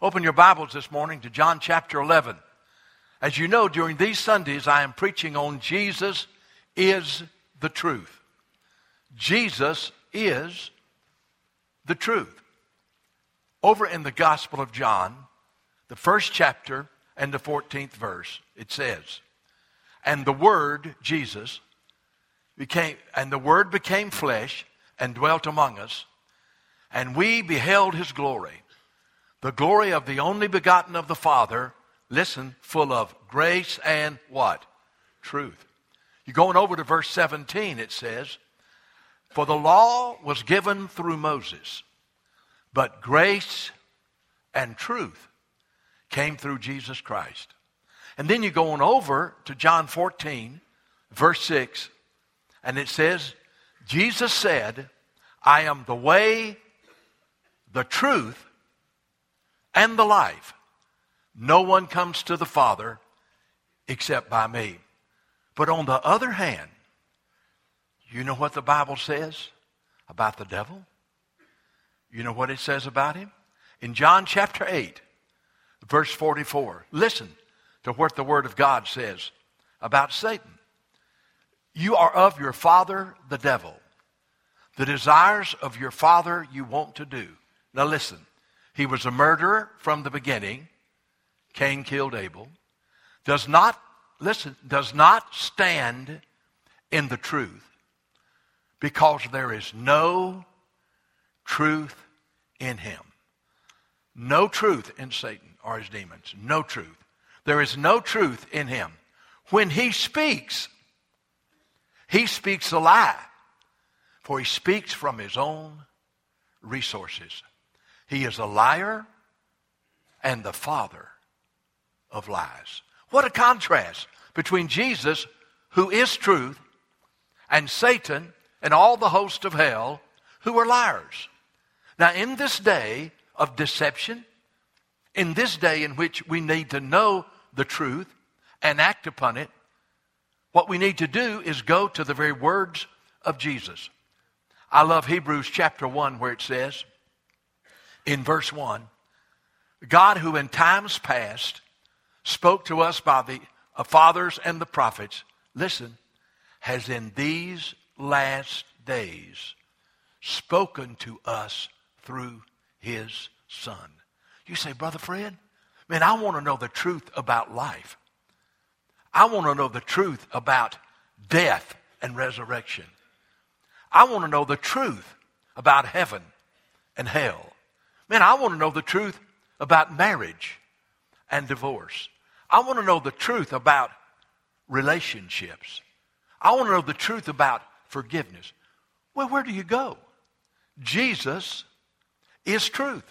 Open your Bibles this morning to John chapter 11. As you know, during these Sundays, I am preaching on Jesus is the truth. Jesus is the truth. Over in the Gospel of John, the first chapter and the 14th verse, it says, And the Word, Jesus, became, and the Word became flesh and dwelt among us, and we beheld his glory, the glory of the only begotten of the Father, listen, full of grace and what? Truth. You're going over to verse 17, it says, For the law was given through Moses, but grace and truth came through Jesus Christ. And then you go on over to John 14, verse 6, and it says, Jesus said, I am the way, the truth, and the life. No one comes to the Father except by me. But on the other hand, you know what the Bible says about the devil? You know what it says about him? In John chapter 8, verse 44, listen to what the Word of God says about Satan. You are of your father, the devil. The desires of your father you want to do. Now listen, he was a murderer from the beginning. Cain killed Abel. Does not, listen, does not stand in the truth because there is no truth in him. No truth in Satan or his demons. No truth. There is no truth in him. When he speaks, he speaks a lie, for he speaks from his own resources. He is a liar and the father of lies. What a contrast between Jesus, who is truth, and Satan and all the host of hell, who are liars. Now, in this day of deception, in this day in which we need to know the truth and act upon it, what we need to do is go to the very words of Jesus. I love Hebrews chapter 1 where it says, in verse 1, God who in times past spoke to us by the uh, fathers and the prophets, listen, has in these last days spoken to us through his son. You say, Brother Fred, man, I want to know the truth about life. I want to know the truth about death and resurrection. I want to know the truth about heaven and hell. Man, I want to know the truth about marriage and divorce. I want to know the truth about relationships. I want to know the truth about forgiveness. Well, where do you go? Jesus is truth.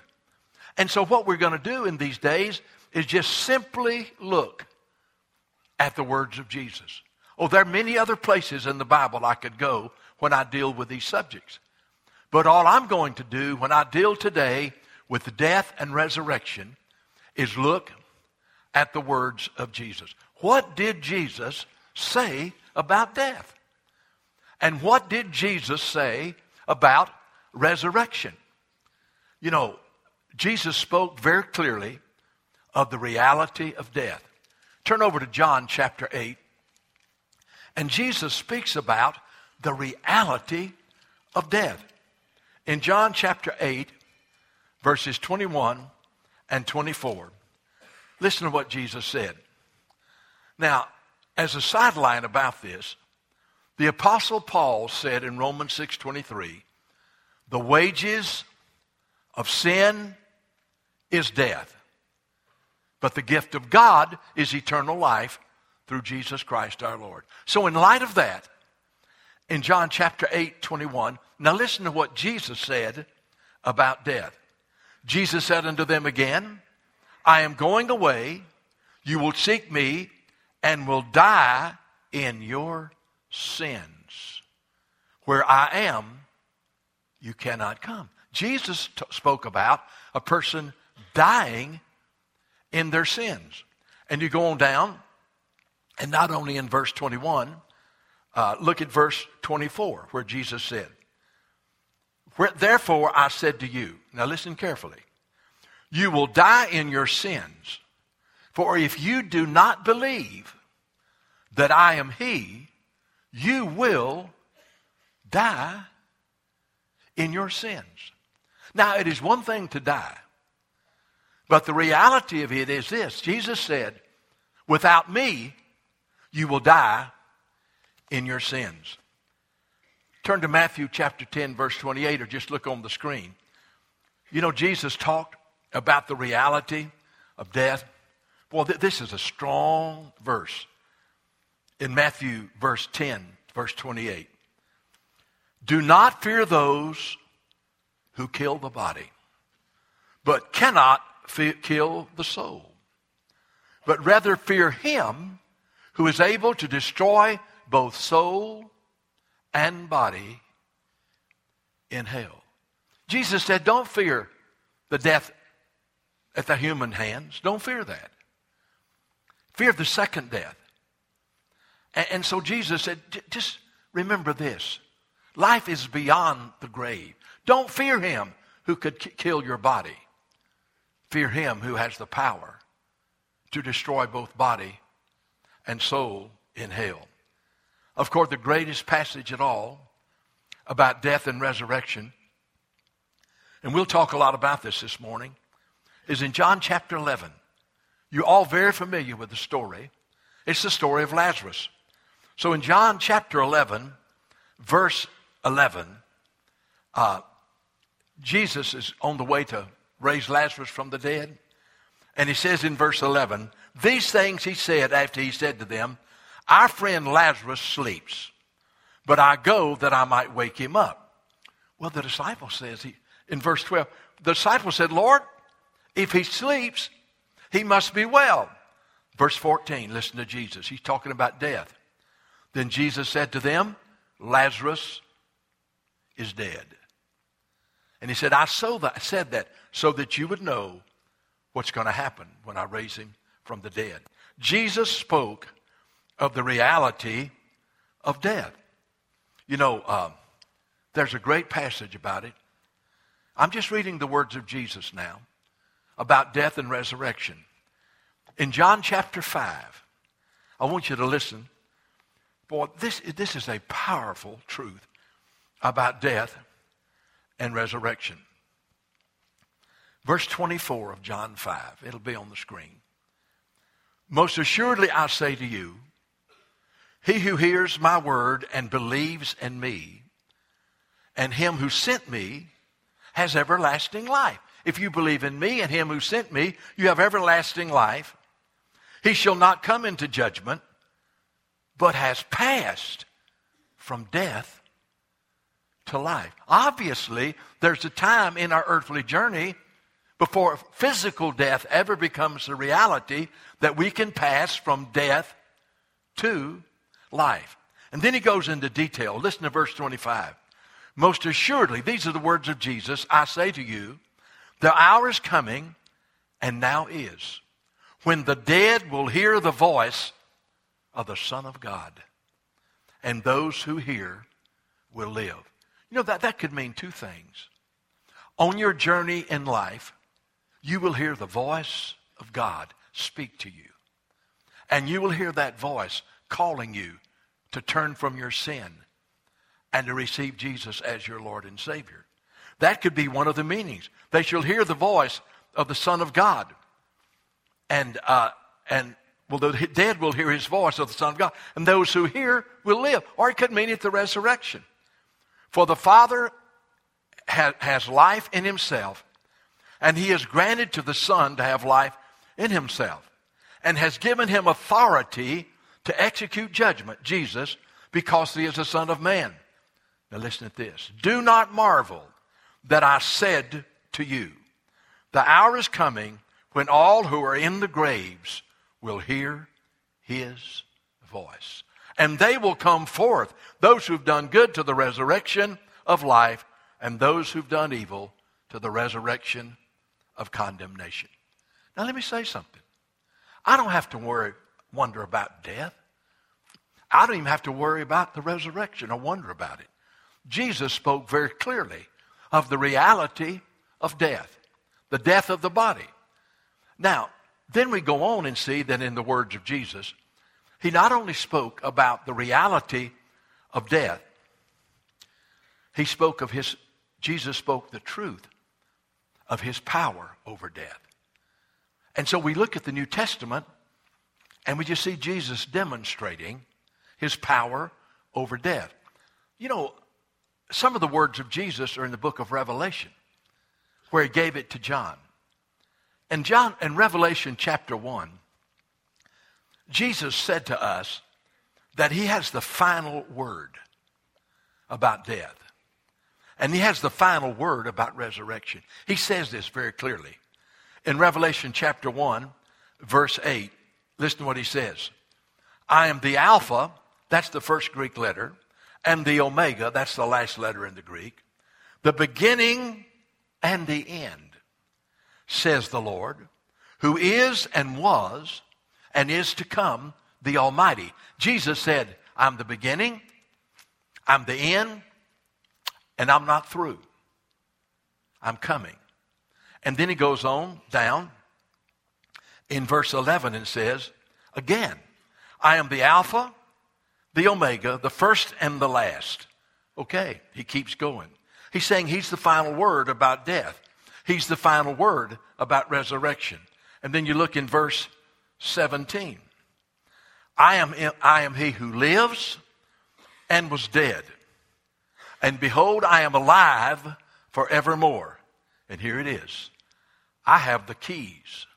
And so, what we're going to do in these days is just simply look at the words of Jesus. Oh, there are many other places in the Bible I could go when I deal with these subjects. But all I'm going to do when I deal today with death and resurrection is look at the words of Jesus. What did Jesus say about death? And what did Jesus say about resurrection? You know, Jesus spoke very clearly of the reality of death. Turn over to John chapter 8. And Jesus speaks about the reality of death. In John chapter 8, verses 21 and 24, listen to what Jesus said. Now, as a sideline about this, the apostle Paul said in Romans 6:23, "The wages of sin is death, but the gift of God is eternal life through Jesus Christ our Lord." So in light of that, in John chapter 8, 21, now listen to what Jesus said about death. Jesus said unto them again, I am going away. You will seek me and will die in your sins. Where I am, you cannot come. Jesus t- spoke about a person dying in their sins. And you go on down, and not only in verse 21, uh, look at verse 24, where Jesus said, Therefore I said to you, now listen carefully, you will die in your sins. For if you do not believe that I am He, you will die in your sins. Now, it is one thing to die, but the reality of it is this Jesus said, Without me, you will die in your sins. Turn to Matthew chapter 10, verse 28, or just look on the screen. You know, Jesus talked about the reality of death. Well, th- this is a strong verse in Matthew, verse 10, verse 28. Do not fear those who kill the body, but cannot fe- kill the soul, but rather fear him who is able to destroy both soul and body in hell. Jesus said, Don't fear the death at the human hands. Don't fear that. Fear the second death. And, and so Jesus said, Just remember this life is beyond the grave. Don't fear him who could k- kill your body. Fear him who has the power to destroy both body and soul in hell. Of course, the greatest passage at all about death and resurrection, and we'll talk a lot about this this morning, is in John chapter 11. You're all very familiar with the story. It's the story of Lazarus. So in John chapter 11, verse 11, uh, Jesus is on the way to raise Lazarus from the dead. And he says in verse 11, these things he said after he said to them, Our friend Lazarus sleeps, but I go that I might wake him up. Well, the disciple says, he, in verse 12, the disciple said, Lord, if he sleeps, he must be well. Verse 14, listen to Jesus. He's talking about death. Then Jesus said to them, Lazarus is dead. And he said, I so that, said that so that you would know what's going to happen when I raise him from the dead. Jesus spoke of the reality of death. You know, um, there's a great passage about it. I'm just reading the words of Jesus now about death and resurrection. In John chapter 5, I want you to listen. Boy, this, this is a powerful truth about death and resurrection. Verse 24 of John 5, it'll be on the screen. Most assuredly, I say to you, he who hears my word and believes in me, and him who sent me, has everlasting life. If you believe in me and him who sent me, you have everlasting life. He shall not come into judgment, but has passed from death to life. Obviously, there's a time in our earthly journey before physical death ever becomes a reality that we can pass from death to life. And then he goes into detail. Listen to verse 25. Most assuredly, these are the words of Jesus I say to you, the hour is coming, and now is, when the dead will hear the voice of the Son of God, and those who hear will live. You know, that, that could mean two things. On your journey in life, you will hear the voice of God speak to you. And you will hear that voice calling you to turn from your sin and to receive Jesus as your Lord and Savior. That could be one of the meanings. They shall hear the voice of the Son of God. And, uh, and well, the dead will hear his voice of the Son of God. And those who hear will live. Or it could mean at the resurrection. For the Father ha- has life in himself, and he has granted to the Son to have life in himself, and has given him authority to execute judgment, Jesus, because he is the Son of Man. Now listen at this. Do not marvel that I said to you, the hour is coming when all who are in the graves will hear his voice. And they will come forth, those who've done good to the resurrection of life, and those who've done evil to the resurrection of condemnation. Now, let me say something. I don't have to worry, wonder about death. I don't even have to worry about the resurrection or wonder about it. Jesus spoke very clearly of the reality of death. the death of the body. Now, then we go on and see that in the words of Jesus, he not only spoke about the reality of death, he spoke of his, Jesus spoke the truth of his power over death. And so we look at the New Testament and we just see Jesus demonstrating his power over death. You know, some of the words of Jesus are in the book of Revelation, where he gave it to John. And John in Revelation chapter 1, Jesus said to us that he has the final word about death. And he has the final word about resurrection. He says this very clearly. In Revelation chapter 1, verse 8, listen to what he says. I am the Alpha, that's the first Greek letter, and the Omega, that's the last letter in the Greek, the beginning and the end, says the Lord, who is and was and is to come, the Almighty. Jesus said, I'm the beginning, I'm the end, and I'm not through. I'm coming. And then he goes on down in verse 11 and says, Again, I am the Alpha, the Omega, the first and the last. Okay, he keeps going. He's saying he's the final word about death. He's the final word about resurrection. And then you look in verse 17. I am, I am he who lives and was dead. And behold, I am alive forevermore. And here it is. I have the keys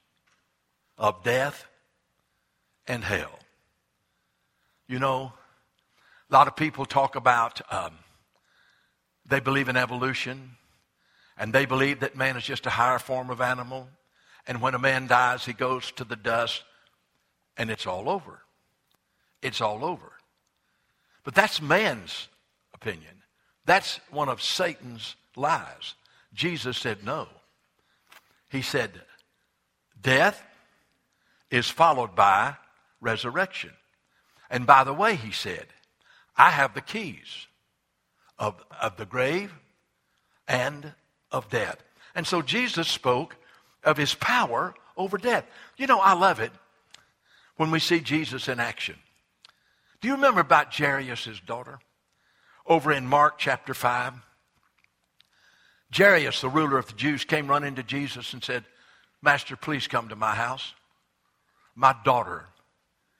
of death and hell. You know, a lot of people talk about um, they believe in evolution and they believe that man is just a higher form of animal. And when a man dies, he goes to the dust and it's all over. It's all over. But that's man's opinion. That's one of Satan's lies. Jesus said no. He said, death is followed by resurrection. And by the way, he said, I have the keys of, of the grave and of death. And so Jesus spoke of his power over death. You know, I love it when we see Jesus in action. Do you remember about Jairus' daughter? Over in Mark chapter 5. Jairus, the ruler of the Jews, came running to Jesus and said, Master, please come to my house. My daughter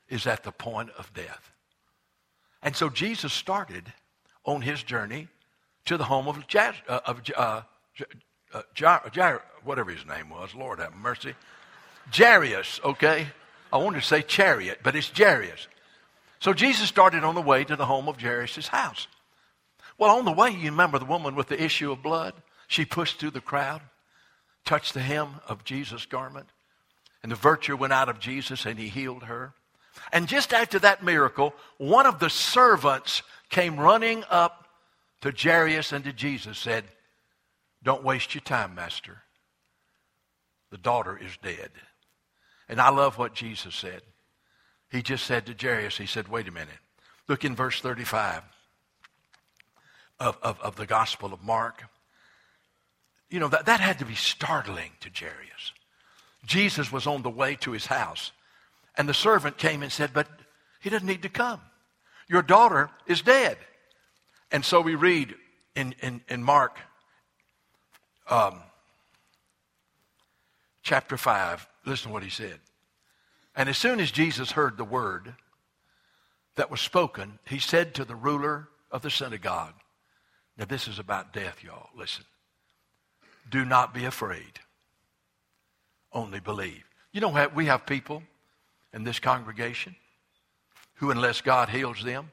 is at the point of death. And so Jesus started on his journey to the home of, Jas- uh, of uh, uh, whatever his name was, Lord have mercy. Jairus, okay? I wanted to say chariot, but it's Jairus. So Jesus started on the way to the home of Jairus' house. Well, on the way, you remember the woman with the issue of blood? She pushed through the crowd, touched the hem of Jesus' garment, and the virtue went out of Jesus and he healed her. And just after that miracle, one of the servants came running up to Jairus and to Jesus, said, Don't waste your time, Master. The daughter is dead. And I love what Jesus said. He just said to Jairus, He said, Wait a minute. Look in verse 35 of, of, of the Gospel of Mark. You know, that, that had to be startling to Jairus. Jesus was on the way to his house. And the servant came and said, But he doesn't need to come. Your daughter is dead. And so we read in, in, in Mark um, chapter 5, listen to what he said. And as soon as Jesus heard the word that was spoken, he said to the ruler of the synagogue, Now, this is about death, y'all. Listen. Do not be afraid, only believe. You know, we have people in this congregation who, unless God heals them,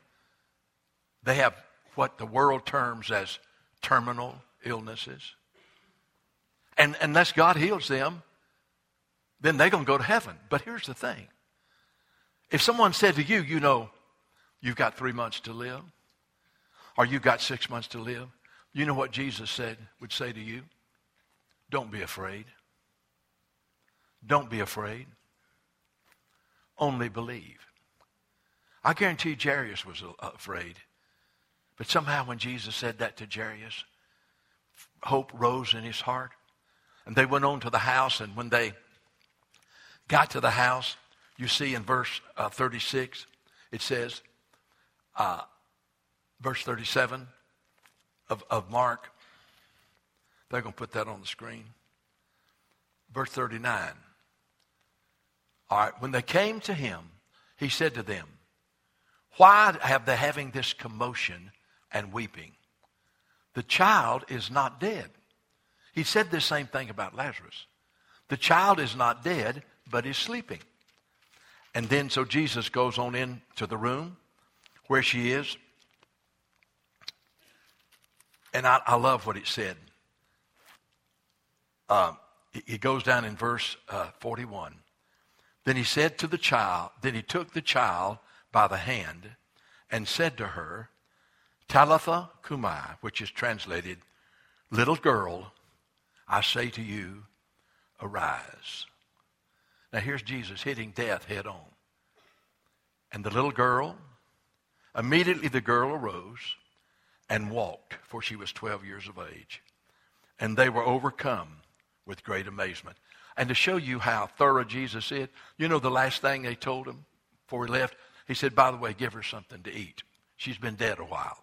they have what the world terms as terminal illnesses. And unless God heals them, then they're going to go to heaven. But here's the thing if someone said to you, you know, you've got three months to live, or you've got six months to live, you know what Jesus said, would say to you? Don't be afraid. Don't be afraid only believe. I guarantee Jairus was afraid. But somehow when Jesus said that to Jairus, hope rose in his heart. And they went on to the house, and when they got to the house, you see in verse uh, 36, it says, uh, verse 37 of, of Mark, they're going to put that on the screen. Verse 39. All right, when they came to him, he said to them, Why have they having this commotion and weeping? The child is not dead. He said the same thing about Lazarus. The child is not dead, but is sleeping. And then so Jesus goes on into the room where she is. And I, I love what it said. Uh, he goes down in verse uh, 41. Then he said to the child, then he took the child by the hand and said to her, Talitha cumi, which is translated, little girl, I say to you, arise. Now here's Jesus hitting death head on. And the little girl, immediately the girl arose and walked, for she was 12 years of age. And they were overcome with great amazement. And to show you how thorough Jesus is, you know the last thing they told him before he left? He said, By the way, give her something to eat. She's been dead a while.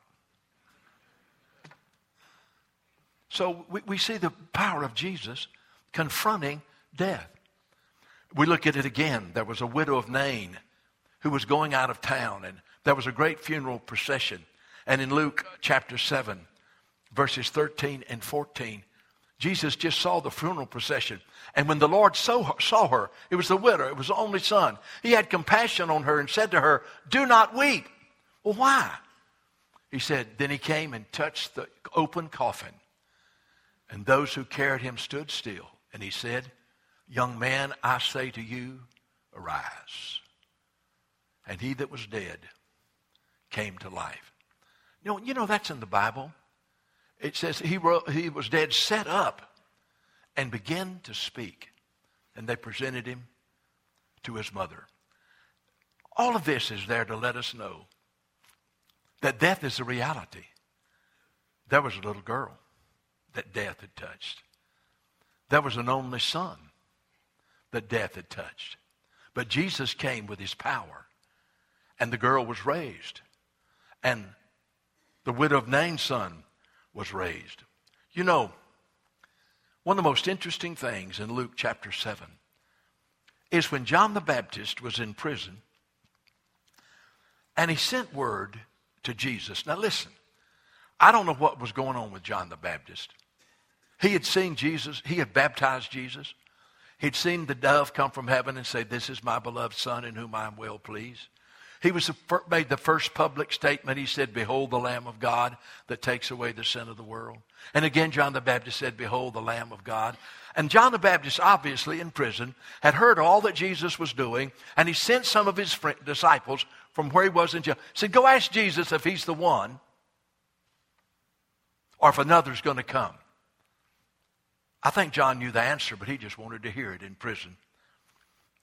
So we, we see the power of Jesus confronting death. We look at it again. There was a widow of Nain who was going out of town, and there was a great funeral procession. And in Luke chapter 7, verses 13 and 14, Jesus just saw the funeral procession. And when the Lord saw, saw her, it was the widow, it was the only son. He had compassion on her and said to her, Do not weep. Well, why? He said, Then he came and touched the open coffin. And those who carried him stood still. And he said, Young man, I say to you, arise. And he that was dead came to life. You know, you know that's in the Bible it says he, wrote, he was dead, set up, and began to speak. And they presented him to his mother. All of this is there to let us know that death is a reality. There was a little girl that death had touched. There was an only son that death had touched. But Jesus came with his power, and the girl was raised. And the widow of Nain's son was raised. You know, one of the most interesting things in Luke chapter 7 is when John the Baptist was in prison and he sent word to Jesus. Now, listen, I don't know what was going on with John the Baptist. He had seen Jesus, he had baptized Jesus. He'd seen the dove come from heaven and say, This is my beloved Son in whom I am well pleased. He was made the first public statement. He said, Behold the Lamb of God that takes away the sin of the world. And again, John the Baptist said, Behold the Lamb of God. And John the Baptist, obviously in prison, had heard all that Jesus was doing, and he sent some of his friend, disciples from where he was in jail. He said, Go ask Jesus if he's the one or if another's going to come. I think John knew the answer, but he just wanted to hear it in prison.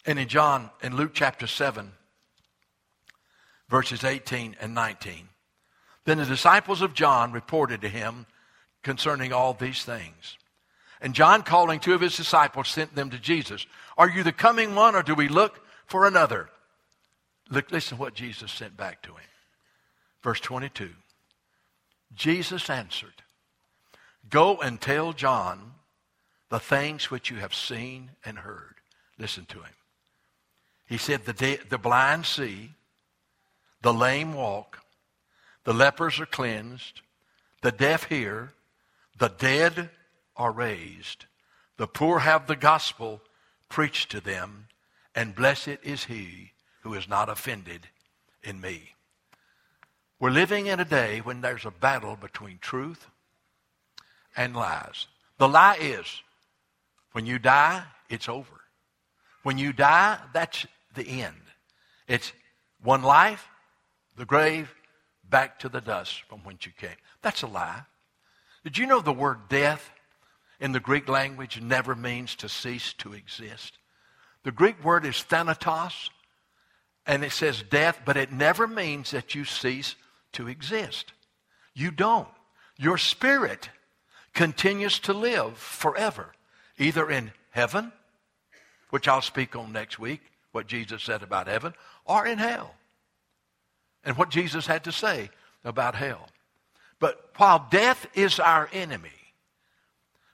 And in John, in Luke chapter 7, verses 18 and 19. Then the disciples of John reported to him concerning all these things. And John, calling two of his disciples, sent them to Jesus. Are you the coming one, or do we look for another? Look, listen to what Jesus sent back to him. Verse 22. Jesus answered, Go and tell John the things which you have seen and heard. Listen to him. He said, The, de- the blind see, the lame walk, the lepers are cleansed, the deaf hear, the dead are raised, the poor have the gospel preached to them, and blessed is he who is not offended in me. We're living in a day when there's a battle between truth and lies. The lie is when you die, it's over. When you die, that's the end. It's one life, the grave, back to the dust from whence you came. That's a lie. Did you know the word death in the Greek language never means to cease to exist? The Greek word is thanatos, and it says death, but it never means that you cease to exist. You don't. Your spirit continues to live forever. either in heaven, which I'll speak on next week, what Jesus said about heaven, or in hell. And what Jesus had to say about hell. But while death is our enemy,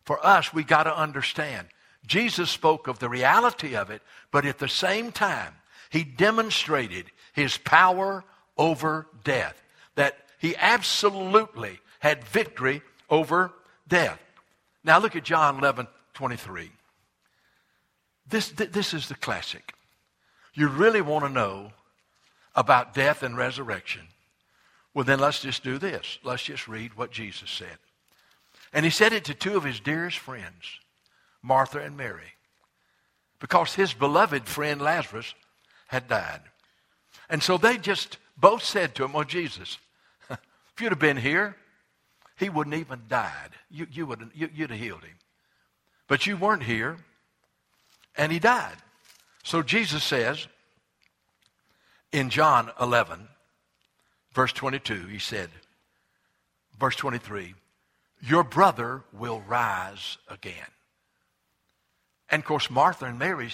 for us, we got to understand. Jesus spoke of the reality of it, but at the same time, he demonstrated his power over death. That he absolutely had victory over death. Now look at John 11, 23. This, this is the classic. You really want to know about death and resurrection. Well, then let's just do this. Let's just read what Jesus said. And he said it to two of his dearest friends, Martha and Mary, because his beloved friend Lazarus had died. And so they just both said to him, Oh, Jesus, if you'd have been here, he wouldn't even died. You, you would, you, you'd have healed him. But you weren't here, and he died. So Jesus says in John 11, verse 22, he said, verse 23, Your brother will rise again. And of course, Martha and Mary,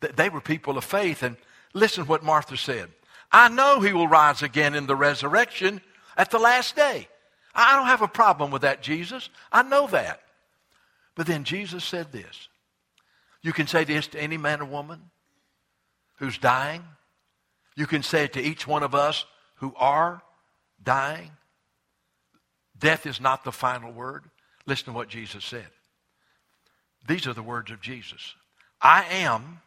they were people of faith. And listen what Martha said I know he will rise again in the resurrection at the last day. I don't have a problem with that, Jesus. I know that. But then Jesus said this. You can say this to any man or woman who's dying. You can say it to each one of us who are dying. Death is not the final word. Listen to what Jesus said. These are the words of Jesus I am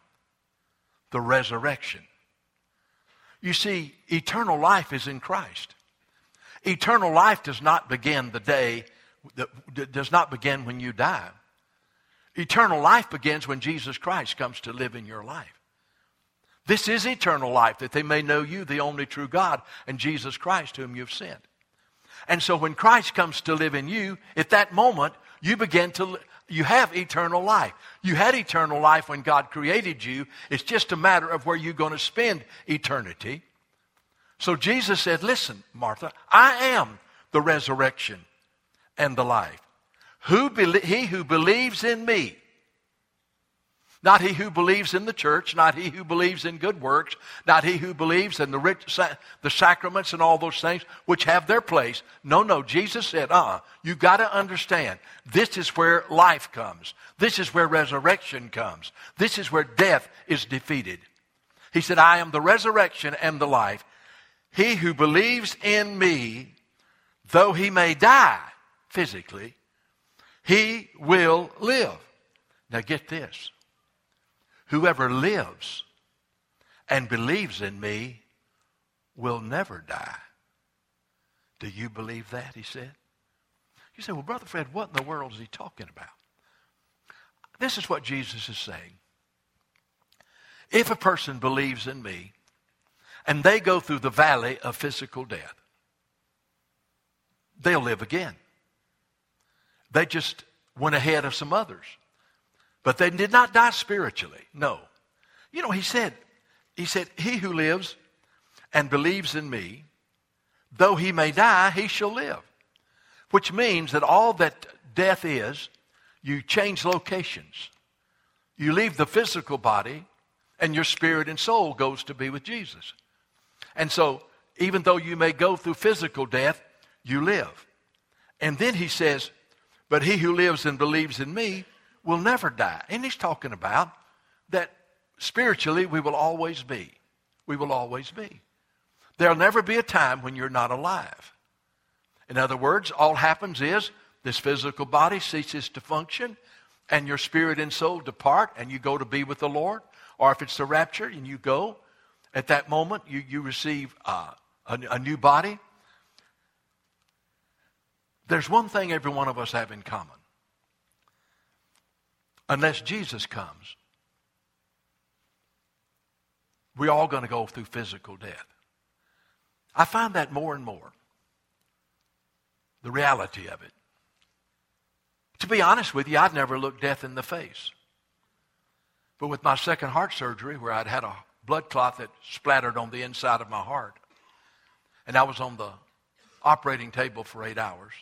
the resurrection. You see, eternal life is in Christ. Eternal life does not begin the day, does not begin when you die. Eternal life begins when Jesus Christ comes to live in your life. This is eternal life, that they may know you, the only true God, and Jesus Christ, whom you've sent. And so when Christ comes to live in you, at that moment, you begin to, you have eternal life. You had eternal life when God created you. It's just a matter of where you're going to spend eternity. So Jesus said, Listen, Martha, I am the resurrection and the life. Who be- he who believes in me, not he who believes in the church, not he who believes in good works, not he who believes in the, rich, the sacraments and all those things which have their place. No, no. Jesus said, uh, uh you got to understand. This is where life comes. This is where resurrection comes. This is where death is defeated. He said, I am the resurrection and the life. He who believes in me, though he may die physically, he will live. Now get this. Whoever lives and believes in me will never die. Do you believe that? He said. You say, well, Brother Fred, what in the world is he talking about? This is what Jesus is saying. If a person believes in me, and they go through the valley of physical death, they'll live again. They just went ahead of some others. But they did not die spiritually. No. You know, he said, he said, He who lives and believes in me, though he may die, he shall live. Which means that all that death is, you change locations. You leave the physical body, and your spirit and soul goes to be with Jesus. And so, even though you may go through physical death, you live. And then he says, But he who lives and believes in me will never die. And he's talking about that spiritually we will always be. We will always be. There'll never be a time when you're not alive. In other words, all happens is this physical body ceases to function and your spirit and soul depart and you go to be with the Lord. Or if it's the rapture and you go, at that moment, you, you receive uh, a, a new body. There's one thing every one of us have in common. Unless Jesus comes, we're all going to go through physical death. I find that more and more. The reality of it. To be honest with you, I'd never looked death in the face. But with my second heart surgery, where I'd had a blood clot that splattered on the inside of my heart. And I was on the operating table for eight hours.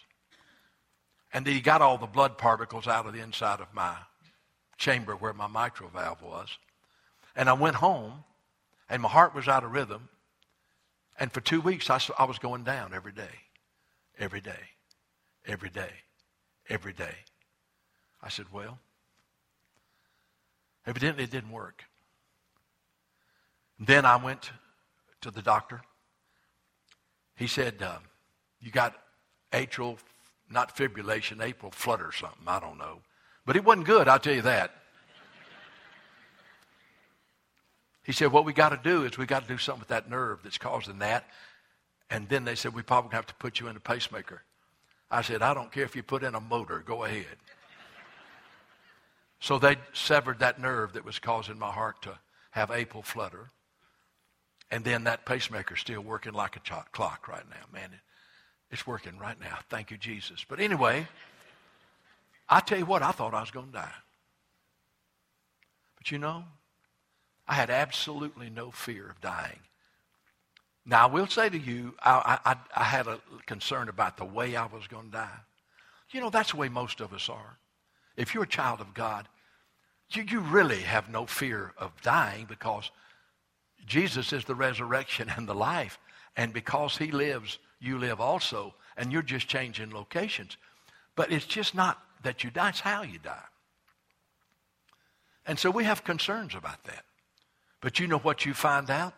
And he got all the blood particles out of the inside of my chamber where my mitral valve was. And I went home, and my heart was out of rhythm. And for two weeks, I, I was going down every day, every day, every day, every day. I said, well, evidently it didn't work. Then I went to the doctor. He said, uh, you got atrial, not fibrillation, atrial flutter or something. I don't know. But it wasn't good, I'll tell you that. He said, What we got to do is we got to do something with that nerve that's causing that. And then they said, We probably have to put you in a pacemaker. I said, I don't care if you put in a motor, go ahead. so they severed that nerve that was causing my heart to have atrial flutter. And then that pacemaker's still working like a clock right now. Man, it's working right now. Thank you, Jesus. But anyway, I tell you what, I thought I was going to die. But you know, I had absolutely no fear of dying. Now, I will say to you, I, I, I had a concern about the way I was going to die. You know, that's the way most of us are. If you're a child of God, you, you really have no fear of dying because Jesus is the resurrection and the life. And because he lives, you live also. And you're just changing locations. But it's just not that you die, it's how you die. And so we have concerns about that. But you know what you find out?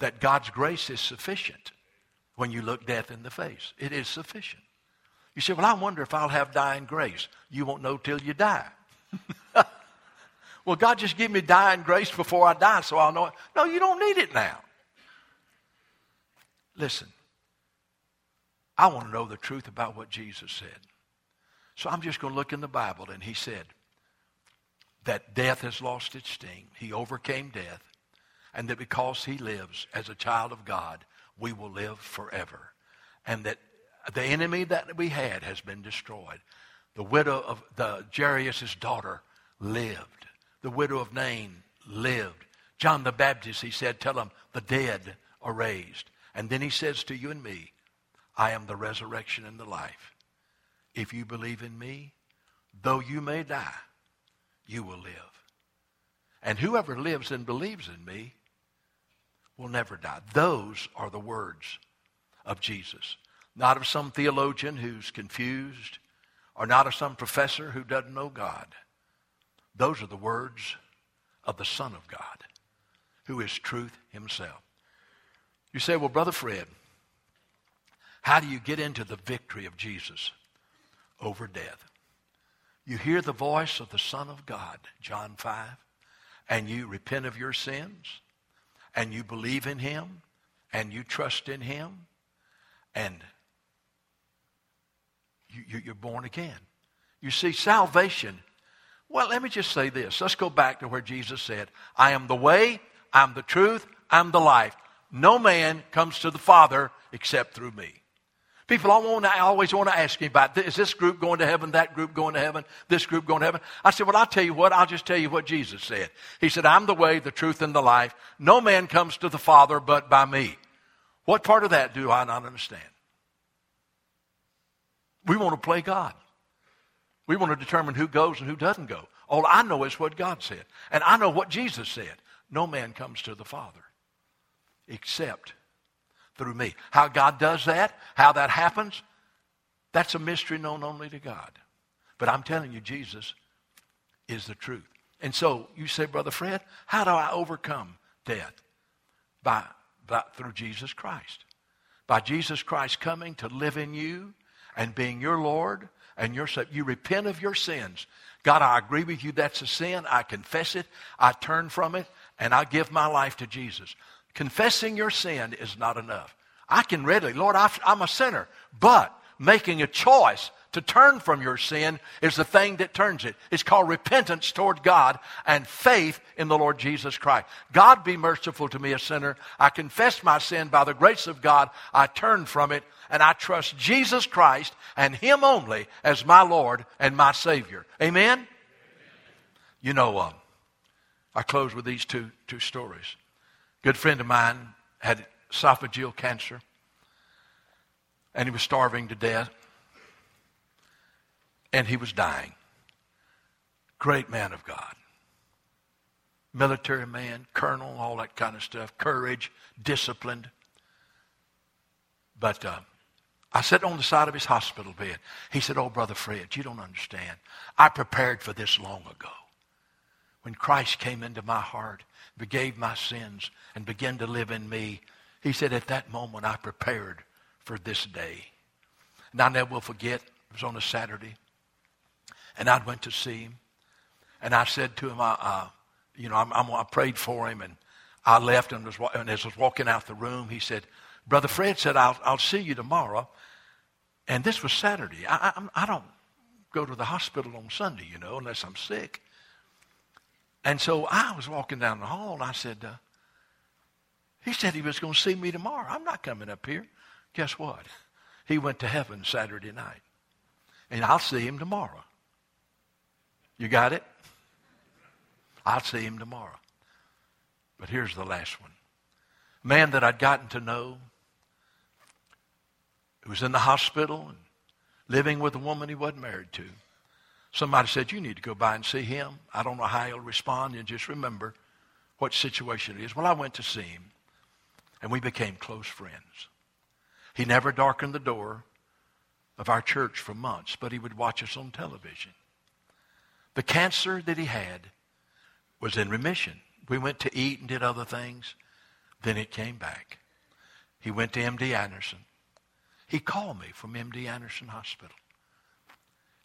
That God's grace is sufficient when you look death in the face. It is sufficient. You say, Well, I wonder if I'll have dying grace. You won't know till you die. well, God just give me dying grace before I die so I'll know it. No, you don't need it now. Listen, I want to know the truth about what Jesus said. So I'm just going to look in the Bible, and he said, that death has lost its sting. He overcame death. And that because he lives as a child of God, we will live forever. And that the enemy that we had has been destroyed. The widow of the Jairus' daughter lived. The widow of Nain lived. John the Baptist, he said, tell them the dead are raised. And then he says to you and me, I am the resurrection and the life. If you believe in me, though you may die, you will live. And whoever lives and believes in me will never die. Those are the words of Jesus. Not of some theologian who's confused or not of some professor who doesn't know God. Those are the words of the Son of God, who is truth himself. You say, well, Brother Fred, how do you get into the victory of Jesus over death? you hear the voice of the Son of God, John 5, and you repent of your sins, and you believe in him, and you trust in him, and you, you're born again. You see, salvation, well, let me just say this. Let's go back to where Jesus said, I am the way, I'm the truth, I'm the life. No man comes to the Father except through me. People I, want, I always want to ask me about, is this group going to heaven, that group going to heaven, this group going to heaven? I said, well, I'll tell you what, I'll just tell you what Jesus said. He said, I'm the way, the truth, and the life. No man comes to the Father but by me. What part of that do I not understand? We want to play God. We want to determine who goes and who doesn't go. All I know is what God said. And I know what Jesus said. No man comes to the Father except through me. How God does that, how that happens, that's a mystery known only to God. But I'm telling you, Jesus is the truth. And so you say, Brother Fred, how do I overcome death? By, by through Jesus Christ. By Jesus Christ coming to live in you and being your Lord and your Savior. you repent of your sins. God, I agree with you that's a sin. I confess it. I turn from it and I give my life to Jesus. Confessing your sin is not enough. I can readily, Lord, I'm a sinner, but making a choice to turn from your sin is the thing that turns it. It's called repentance toward God and faith in the Lord Jesus Christ. God be merciful to me, a sinner. I confess my sin by the grace of God. I turn from it and I trust Jesus Christ and Him only as my Lord and my Savior. Amen? You know, uh, I close with these two, two stories good friend of mine had esophageal cancer, and he was starving to death, and he was dying. Great man of God. Military man, colonel, all that kind of stuff. Courage, disciplined. But uh, I sat on the side of his hospital bed. He said, Oh, Brother Fred, you don't understand. I prepared for this long ago. When Christ came into my heart, forgave my sins, and began to live in me, he said, At that moment, I prepared for this day. And I never will forget, it was on a Saturday, and I went to see him. And I said to him, I, uh, you know, I'm, I'm, i prayed for him, and I left, and, was, and as I was walking out the room, he said, Brother Fred said, I'll, I'll see you tomorrow. And this was Saturday. I, I, I don't go to the hospital on Sunday, you know, unless I'm sick. And so I was walking down the hall, and I said, uh, he said he was going to see me tomorrow. I'm not coming up here. Guess what? He went to heaven Saturday night. And I'll see him tomorrow. You got it? I'll see him tomorrow. But here's the last one. Man that I'd gotten to know, who was in the hospital and living with a woman he wasn't married to. Somebody said, You need to go by and see him. I don't know how he'll respond, and just remember what situation it is. Well, I went to see him, and we became close friends. He never darkened the door of our church for months, but he would watch us on television. The cancer that he had was in remission. We went to eat and did other things. Then it came back. He went to MD Anderson. He called me from MD Anderson Hospital.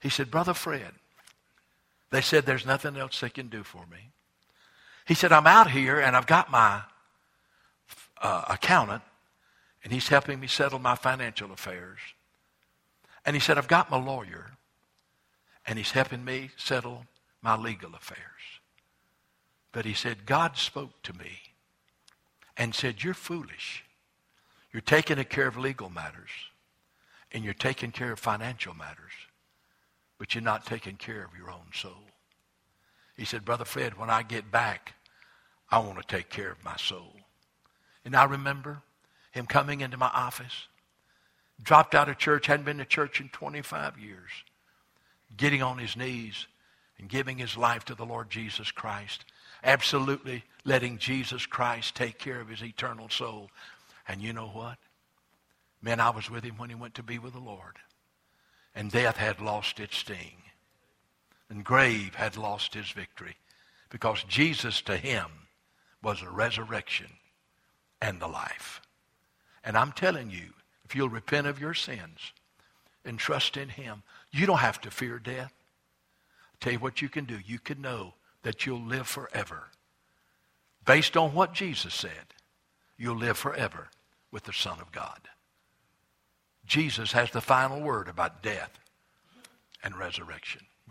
He said, Brother Fred, they said there's nothing else they can do for me. He said, I'm out here and I've got my uh, accountant and he's helping me settle my financial affairs. And he said, I've got my lawyer and he's helping me settle my legal affairs. But he said, God spoke to me and said, You're foolish. You're taking care of legal matters and you're taking care of financial matters, but you're not taking care of your own soul. He said, Brother Fred, when I get back, I want to take care of my soul. And I remember him coming into my office, dropped out of church, hadn't been to church in 25 years, getting on his knees and giving his life to the Lord Jesus Christ, absolutely letting Jesus Christ take care of his eternal soul. And you know what? Man, I was with him when he went to be with the Lord. And death had lost its sting. And grave had lost his victory. Because Jesus to him was a resurrection and the life. And I'm telling you, if you'll repent of your sins and trust in him, you don't have to fear death. I'll tell you what you can do. You can know that you'll live forever. Based on what Jesus said, you'll live forever with the Son of God. Jesus has the final word about death and resurrection.